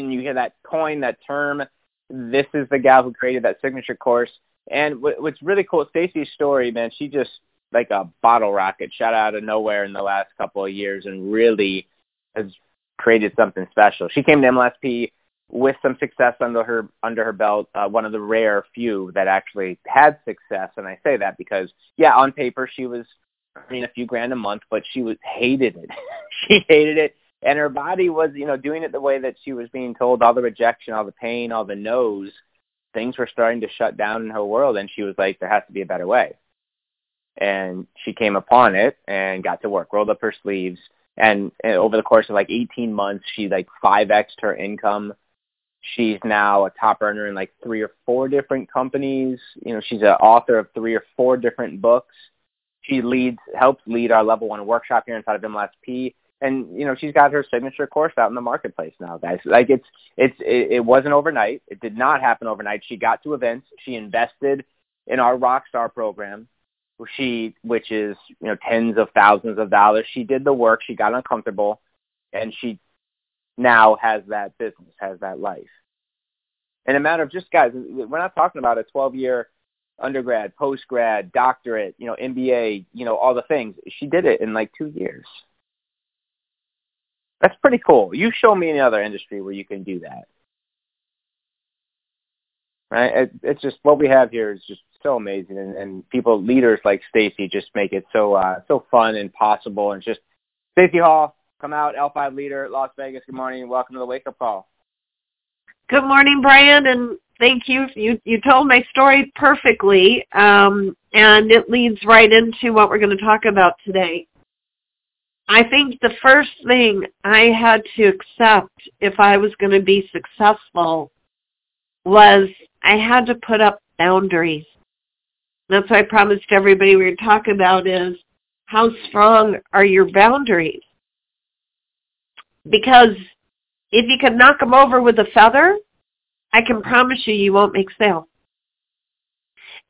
and you hear that coin, that term. This is the gal who created that signature course. And what's really cool, Stacey's story, man, she just like a bottle rocket shot out of nowhere in the last couple of years and really has created something special. She came to MLSP with some success under her under her belt, uh, one of the rare few that actually had success. And I say that because, yeah, on paper she was earning a few grand a month, but she was hated it. she hated it and her body was you know doing it the way that she was being told all the rejection all the pain all the no's things were starting to shut down in her world and she was like there has to be a better way. And she came upon it and got to work rolled up her sleeves and, and over the course of like 18 months she like 5x her income. She's now a top earner in like three or four different companies. You know she's an author of three or four different books. She leads helps lead our level one workshop here inside of mlsp and you know she's got her signature course out in the marketplace now guys. Like it's it's it, it wasn't overnight. It did not happen overnight. She got to events. She invested in our rockstar program she which is you know tens of thousands of dollars. She did the work. She got uncomfortable and she now has that business has that life. In a matter of just guys we're not talking about a 12 year undergrad post grad doctorate you know mba you know all the things. She did it in like two years that's pretty cool. You show me any other industry where you can do that. Right? It, it's just what we have here is just so amazing, and, and people, leaders like Stacey, just make it so uh, so fun and possible. And just Stacey Hall, come out, L5 leader, Las Vegas. Good morning, welcome to the Wake Up Call. Good morning, Brian, and thank you. You you told my story perfectly, um, and it leads right into what we're going to talk about today. I think the first thing I had to accept if I was going to be successful was I had to put up boundaries. That's what I promised everybody we were talking about is how strong are your boundaries? Because if you can knock them over with a feather, I can promise you you won't make sales.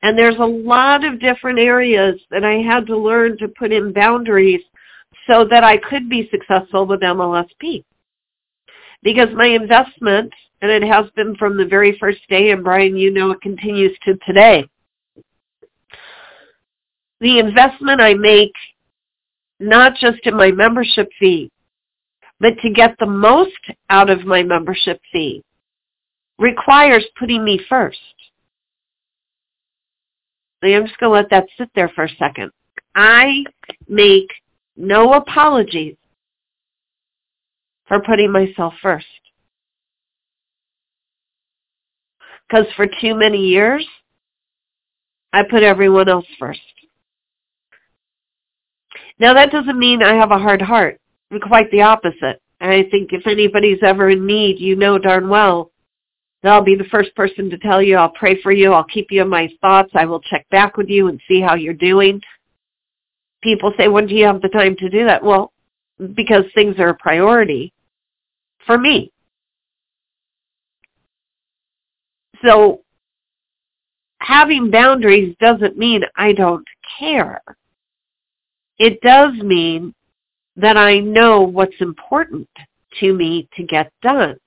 And there's a lot of different areas that I had to learn to put in boundaries so that I could be successful with MLSP. Because my investment, and it has been from the very first day, and Brian, you know it continues to today. The investment I make, not just in my membership fee, but to get the most out of my membership fee, requires putting me first. I'm just going to let that sit there for a second. I make no apologies for putting myself first. Because for too many years, I put everyone else first. Now that doesn't mean I have a hard heart. Quite the opposite. And I think if anybody's ever in need, you know darn well that I'll be the first person to tell you, I'll pray for you, I'll keep you in my thoughts, I will check back with you and see how you're doing people say, when do you have the time to do that? Well, because things are a priority for me. So having boundaries doesn't mean I don't care. It does mean that I know what's important to me to get done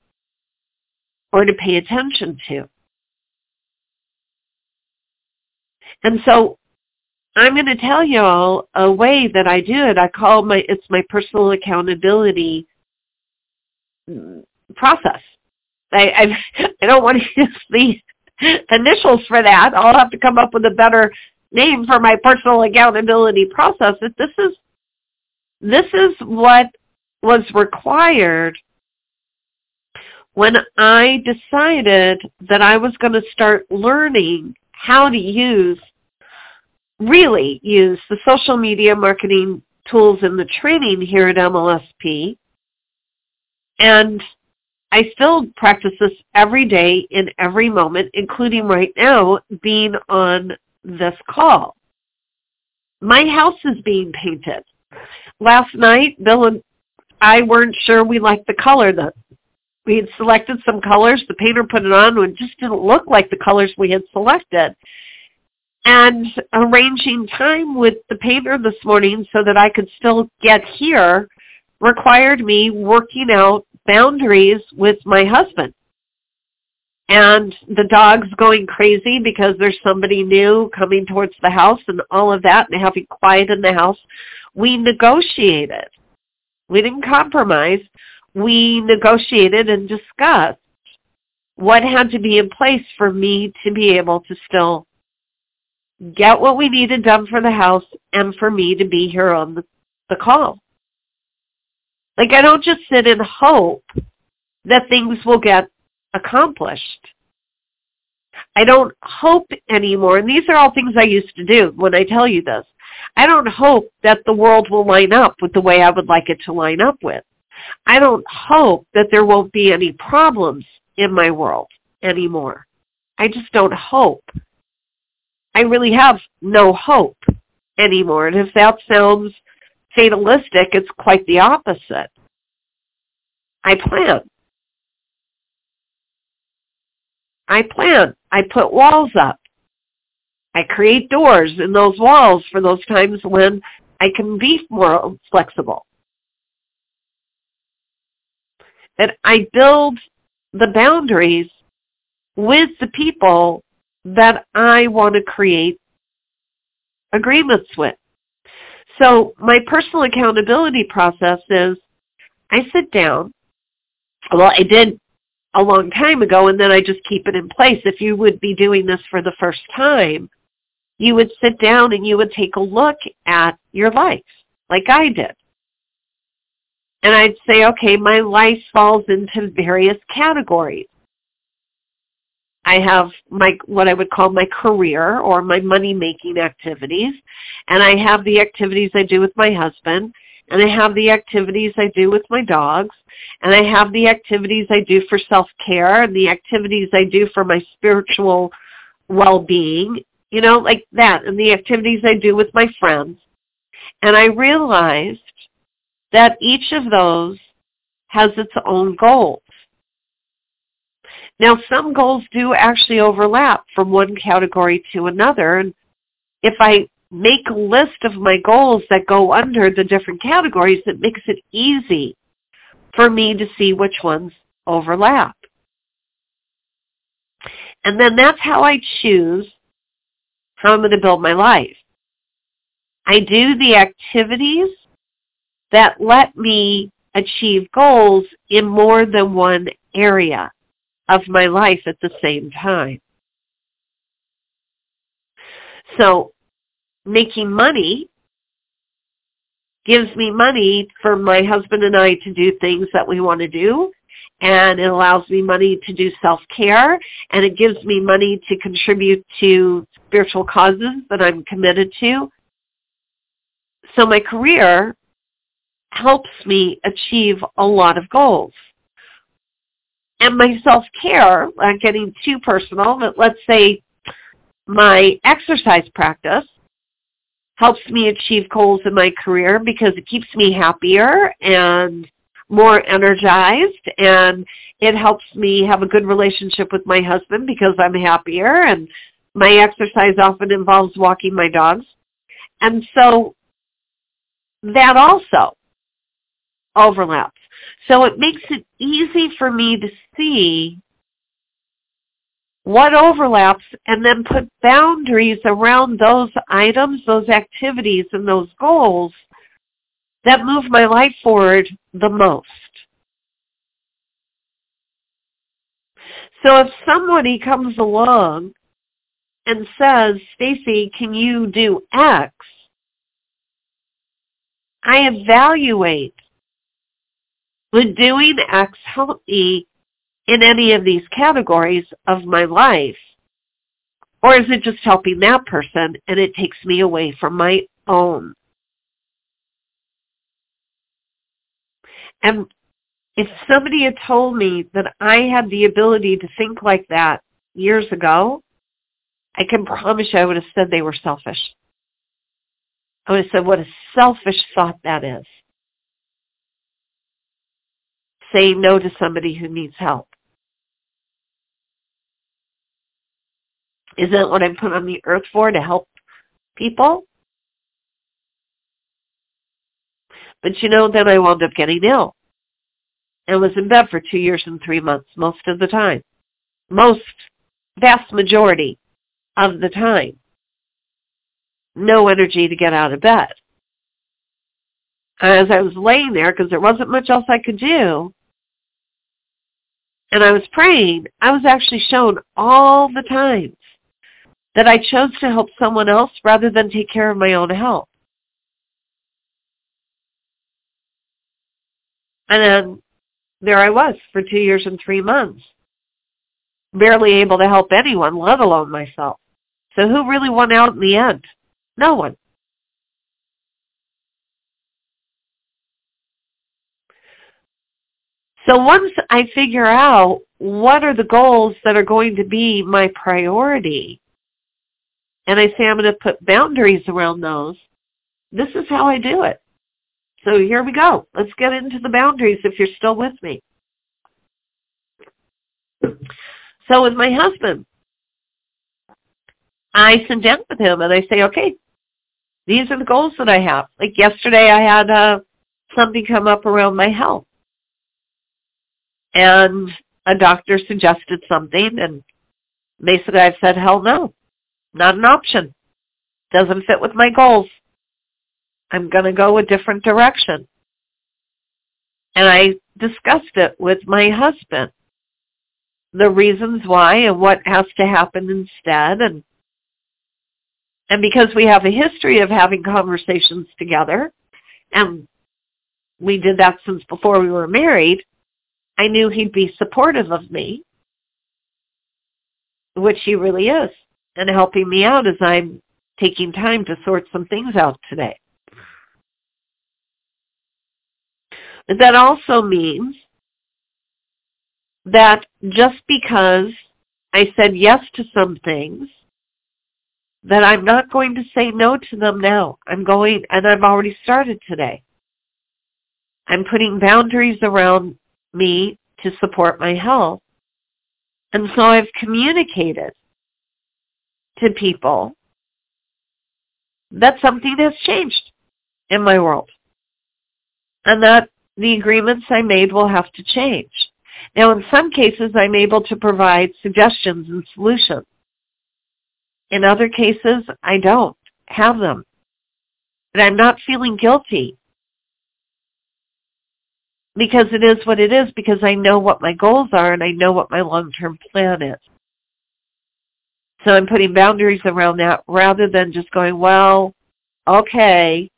or to pay attention to. And so I'm going to tell you all a way that I do it. I call my it's my personal accountability process. I I, I don't want to use the initials for that. I'll have to come up with a better name for my personal accountability process. But this is this is what was required when I decided that I was going to start learning how to use really use the social media marketing tools in the training here at MLSP. And I still practice this every day in every moment, including right now being on this call. My house is being painted. Last night, Bill and I weren't sure we liked the color that we had selected some colors. The painter put it on and it just didn't look like the colors we had selected. And arranging time with the painter this morning so that I could still get here required me working out boundaries with my husband. And the dog's going crazy because there's somebody new coming towards the house and all of that and having quiet in the house. We negotiated. We didn't compromise. We negotiated and discussed what had to be in place for me to be able to still get what we needed done for the house and for me to be here on the, the call. Like I don't just sit and hope that things will get accomplished. I don't hope anymore, and these are all things I used to do when I tell you this. I don't hope that the world will line up with the way I would like it to line up with. I don't hope that there won't be any problems in my world anymore. I just don't hope. I really have no hope anymore. And if that sounds fatalistic, it's quite the opposite. I plan. I plan. I put walls up. I create doors in those walls for those times when I can be more flexible. And I build the boundaries with the people that I want to create agreements with. So my personal accountability process is I sit down. Well, I did a long time ago and then I just keep it in place. If you would be doing this for the first time, you would sit down and you would take a look at your life like I did. And I'd say, okay, my life falls into various categories. I have my what I would call my career or my money making activities and I have the activities I do with my husband and I have the activities I do with my dogs and I have the activities I do for self-care and the activities I do for my spiritual well-being, you know, like that and the activities I do with my friends. And I realized that each of those has its own goals. Now, some goals do actually overlap from one category to another. And if I make a list of my goals that go under the different categories, it makes it easy for me to see which ones overlap. And then that's how I choose how I'm going to build my life. I do the activities that let me achieve goals in more than one area of my life at the same time. So making money gives me money for my husband and I to do things that we want to do and it allows me money to do self-care and it gives me money to contribute to spiritual causes that I'm committed to. So my career helps me achieve a lot of goals and my self-care, I'm getting too personal, but let's say my exercise practice helps me achieve goals in my career because it keeps me happier and more energized and it helps me have a good relationship with my husband because I'm happier and my exercise often involves walking my dogs. And so that also overlaps. So it makes it easy for me to see what overlaps and then put boundaries around those items, those activities, and those goals that move my life forward the most. So if somebody comes along and says, Stacey, can you do X? I evaluate would doing X help me in any of these categories of my life? Or is it just helping that person and it takes me away from my own? And if somebody had told me that I had the ability to think like that years ago, I can promise you I would have said they were selfish. I would have said what a selfish thought that is. Saying no to somebody who needs help. Isn't that what I'm put on the earth for, to help people? But you know, then I wound up getting ill and was in bed for two years and three months most of the time. Most, vast majority of the time. No energy to get out of bed. As I was laying there, because there wasn't much else I could do, and I was praying, I was actually shown all the times that I chose to help someone else rather than take care of my own health. And then there I was for two years and three months, barely able to help anyone, let alone myself. So who really won out in the end? No one. So once I figure out what are the goals that are going to be my priority, and I say I'm going to put boundaries around those, this is how I do it. So here we go. Let's get into the boundaries if you're still with me. So with my husband, I sit down with him and I say, okay, these are the goals that I have. Like yesterday I had uh, something come up around my health. And a doctor suggested something and basically I've said, hell no, not an option. Doesn't fit with my goals. I'm going to go a different direction. And I discussed it with my husband, the reasons why and what has to happen instead. And, and because we have a history of having conversations together, and we did that since before we were married, I knew he'd be supportive of me, which he really is, and helping me out as I'm taking time to sort some things out today. But that also means that just because I said yes to some things, that I'm not going to say no to them now. I'm going, and I've already started today. I'm putting boundaries around me to support my health. And so I've communicated to people that something has changed in my world. And that the agreements I made will have to change. Now, in some cases, I'm able to provide suggestions and solutions. In other cases, I don't have them. But I'm not feeling guilty because it is what it is because I know what my goals are and I know what my long-term plan is. So I'm putting boundaries around that rather than just going, well, okay,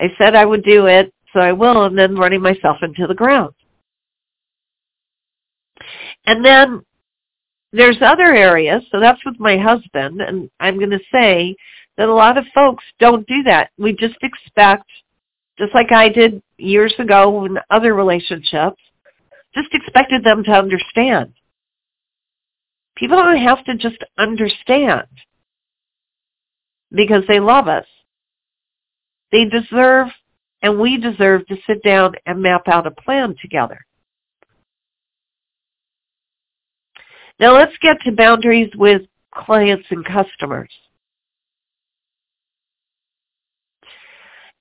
I said I would do it so I will, and then running myself into the ground. And then there's other areas, so that's with my husband, and I'm going to say that a lot of folks don't do that. We just expect, just like I did years ago in other relationships, just expected them to understand. People don't have to just understand because they love us. They deserve and we deserve to sit down and map out a plan together. Now let's get to boundaries with clients and customers.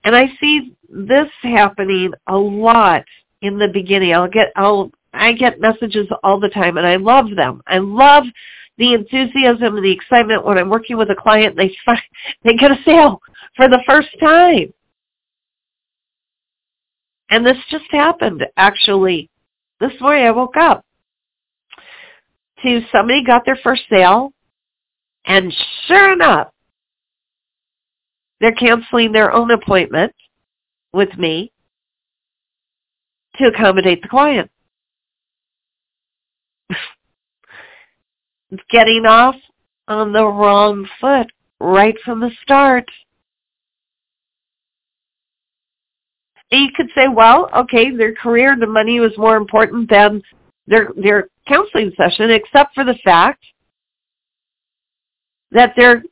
And I see this happening a lot in the beginning. I'll get I'll I get messages all the time and I love them. I love the enthusiasm and the excitement when I'm working with a client they find, they get a sale for the first time. And this just happened, actually. This morning I woke up to somebody got their first sale, and sure enough, they're canceling their own appointment with me to accommodate the client. it's getting off on the wrong foot right from the start. And you could say, well, okay, their career, the money was more important than their their counseling session, except for the fact that their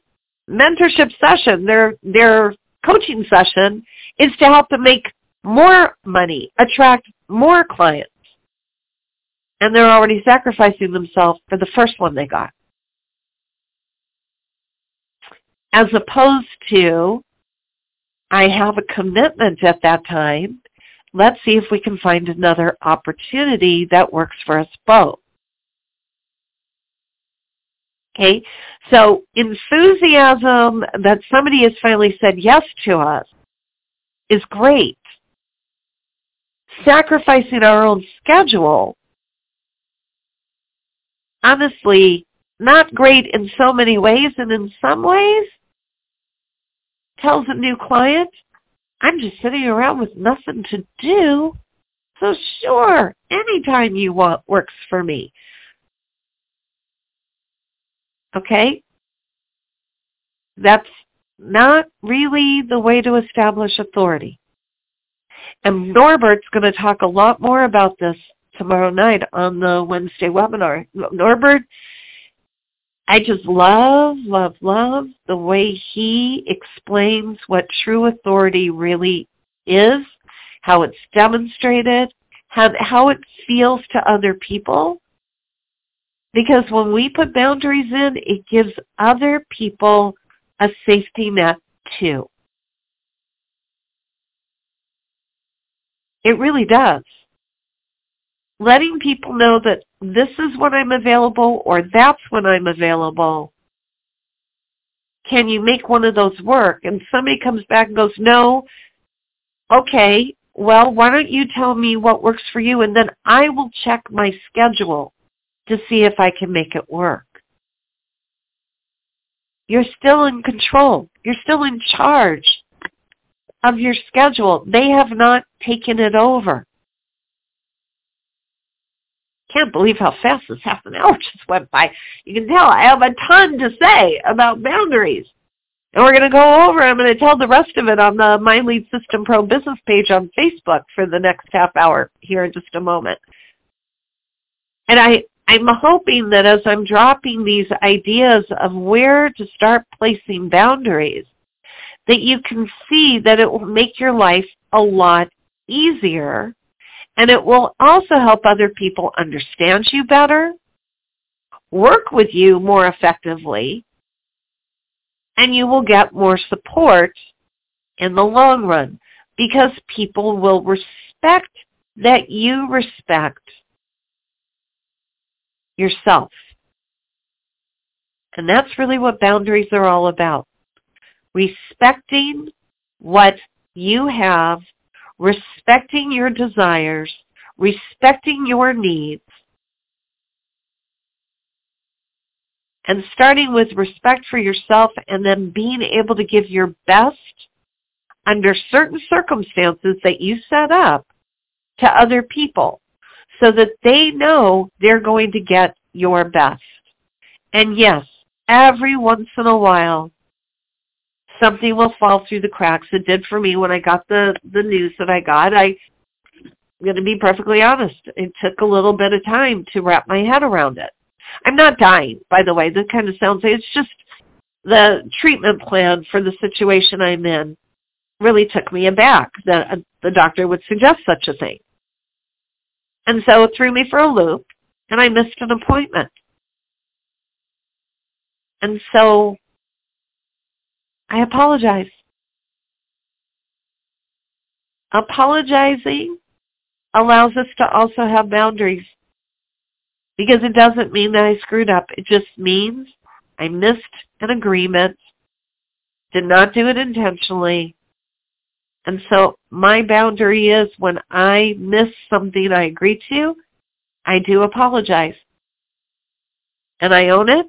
mentorship session, their their coaching session is to help them make more money, attract more clients. And they're already sacrificing themselves for the first one they got. As opposed to, I have a commitment at that time. Let's see if we can find another opportunity that works for us both. Okay, so enthusiasm that somebody has finally said yes to us is great. Sacrificing our own schedule, honestly, not great in so many ways, and in some ways, tells a new client, I'm just sitting around with nothing to do. So sure, anytime you want works for me. Okay? That's not really the way to establish authority. And Norbert's going to talk a lot more about this tomorrow night on the Wednesday webinar. Norbert, I just love, love, love the way he explains what true authority really is, how it's demonstrated, how, how it feels to other people, because when we put boundaries in, it gives other people a safety net too. It really does. Letting people know that this is when I'm available or that's when I'm available. Can you make one of those work? And somebody comes back and goes, no, okay, well, why don't you tell me what works for you and then I will check my schedule to see if I can make it work. You're still in control. You're still in charge of your schedule. They have not taken it over. Can't believe how fast this half an hour just went by. You can tell I have a ton to say about boundaries. And we're going to go over, I'm going to tell the rest of it on the My Lead System Pro business page on Facebook for the next half hour here in just a moment. And I, I'm hoping that as I'm dropping these ideas of where to start placing boundaries, that you can see that it will make your life a lot easier and it will also help other people understand you better, work with you more effectively, and you will get more support in the long run because people will respect that you respect yourself. And that's really what boundaries are all about. Respecting what you have, respecting your desires, respecting your needs, and starting with respect for yourself and then being able to give your best under certain circumstances that you set up to other people so that they know they're going to get your best. And yes, every once in a while, something will fall through the cracks. It did for me when I got the, the news that I got. I, I'm going to be perfectly honest. It took a little bit of time to wrap my head around it. I'm not dying, by the way. That kind of sounds, it's just the treatment plan for the situation I'm in really took me aback that the doctor would suggest such a thing. And so it threw me for a loop, and I missed an appointment. And so I apologize. Apologizing allows us to also have boundaries because it doesn't mean that I screwed up. It just means I missed an agreement, did not do it intentionally, and so my boundary is when I miss something I agree to, I do apologize. And I own it,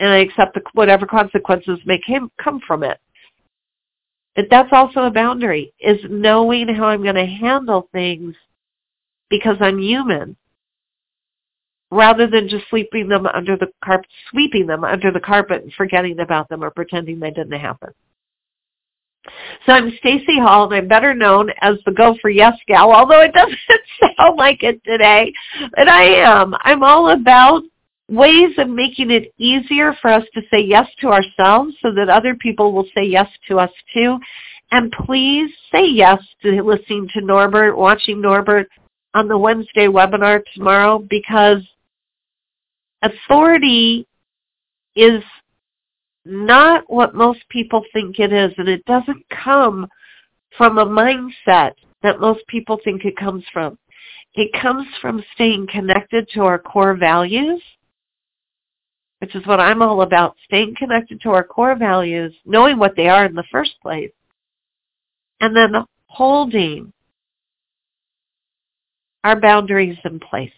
and I accept the, whatever consequences may came, come from it. But that's also a boundary, is knowing how I'm going to handle things because I'm human, rather than just sweeping them under the carpet, sweeping them under the carpet and forgetting about them or pretending they didn't happen. So I'm Stacey Hall, and I'm better known as the Go for Yes gal, although it doesn't sound like it today. But I am. I'm all about ways of making it easier for us to say yes to ourselves so that other people will say yes to us too. And please say yes to listening to Norbert, watching Norbert on the Wednesday webinar tomorrow because authority is not what most people think it is and it doesn't come from a mindset that most people think it comes from. It comes from staying connected to our core values which is what I'm all about, staying connected to our core values, knowing what they are in the first place, and then holding our boundaries in place.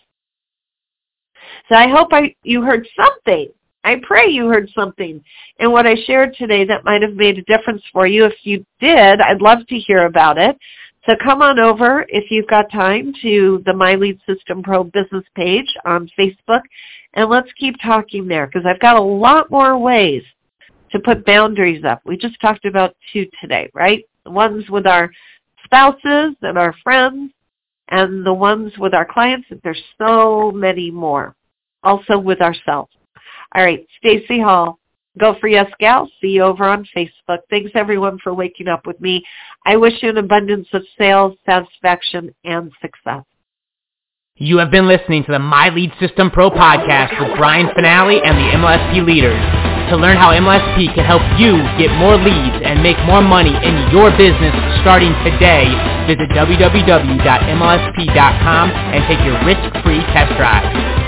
So I hope I, you heard something. I pray you heard something in what I shared today that might have made a difference for you. If you did, I'd love to hear about it. So come on over if you've got time to the My Lead System Pro business page on Facebook and let's keep talking there because I've got a lot more ways to put boundaries up. We just talked about two today, right? The ones with our spouses and our friends and the ones with our clients. There's so many more. Also with ourselves. All right, Stacey Hall, Go for Yes Gal. See you over on Facebook. Thanks everyone for waking up with me. I wish you an abundance of sales, satisfaction, and success. You have been listening to the My Lead System Pro podcast with Brian Fanale and the MLSP leaders. To learn how MLSP can help you get more leads and make more money in your business starting today, visit www.mlsp.com and take your risk-free test drive.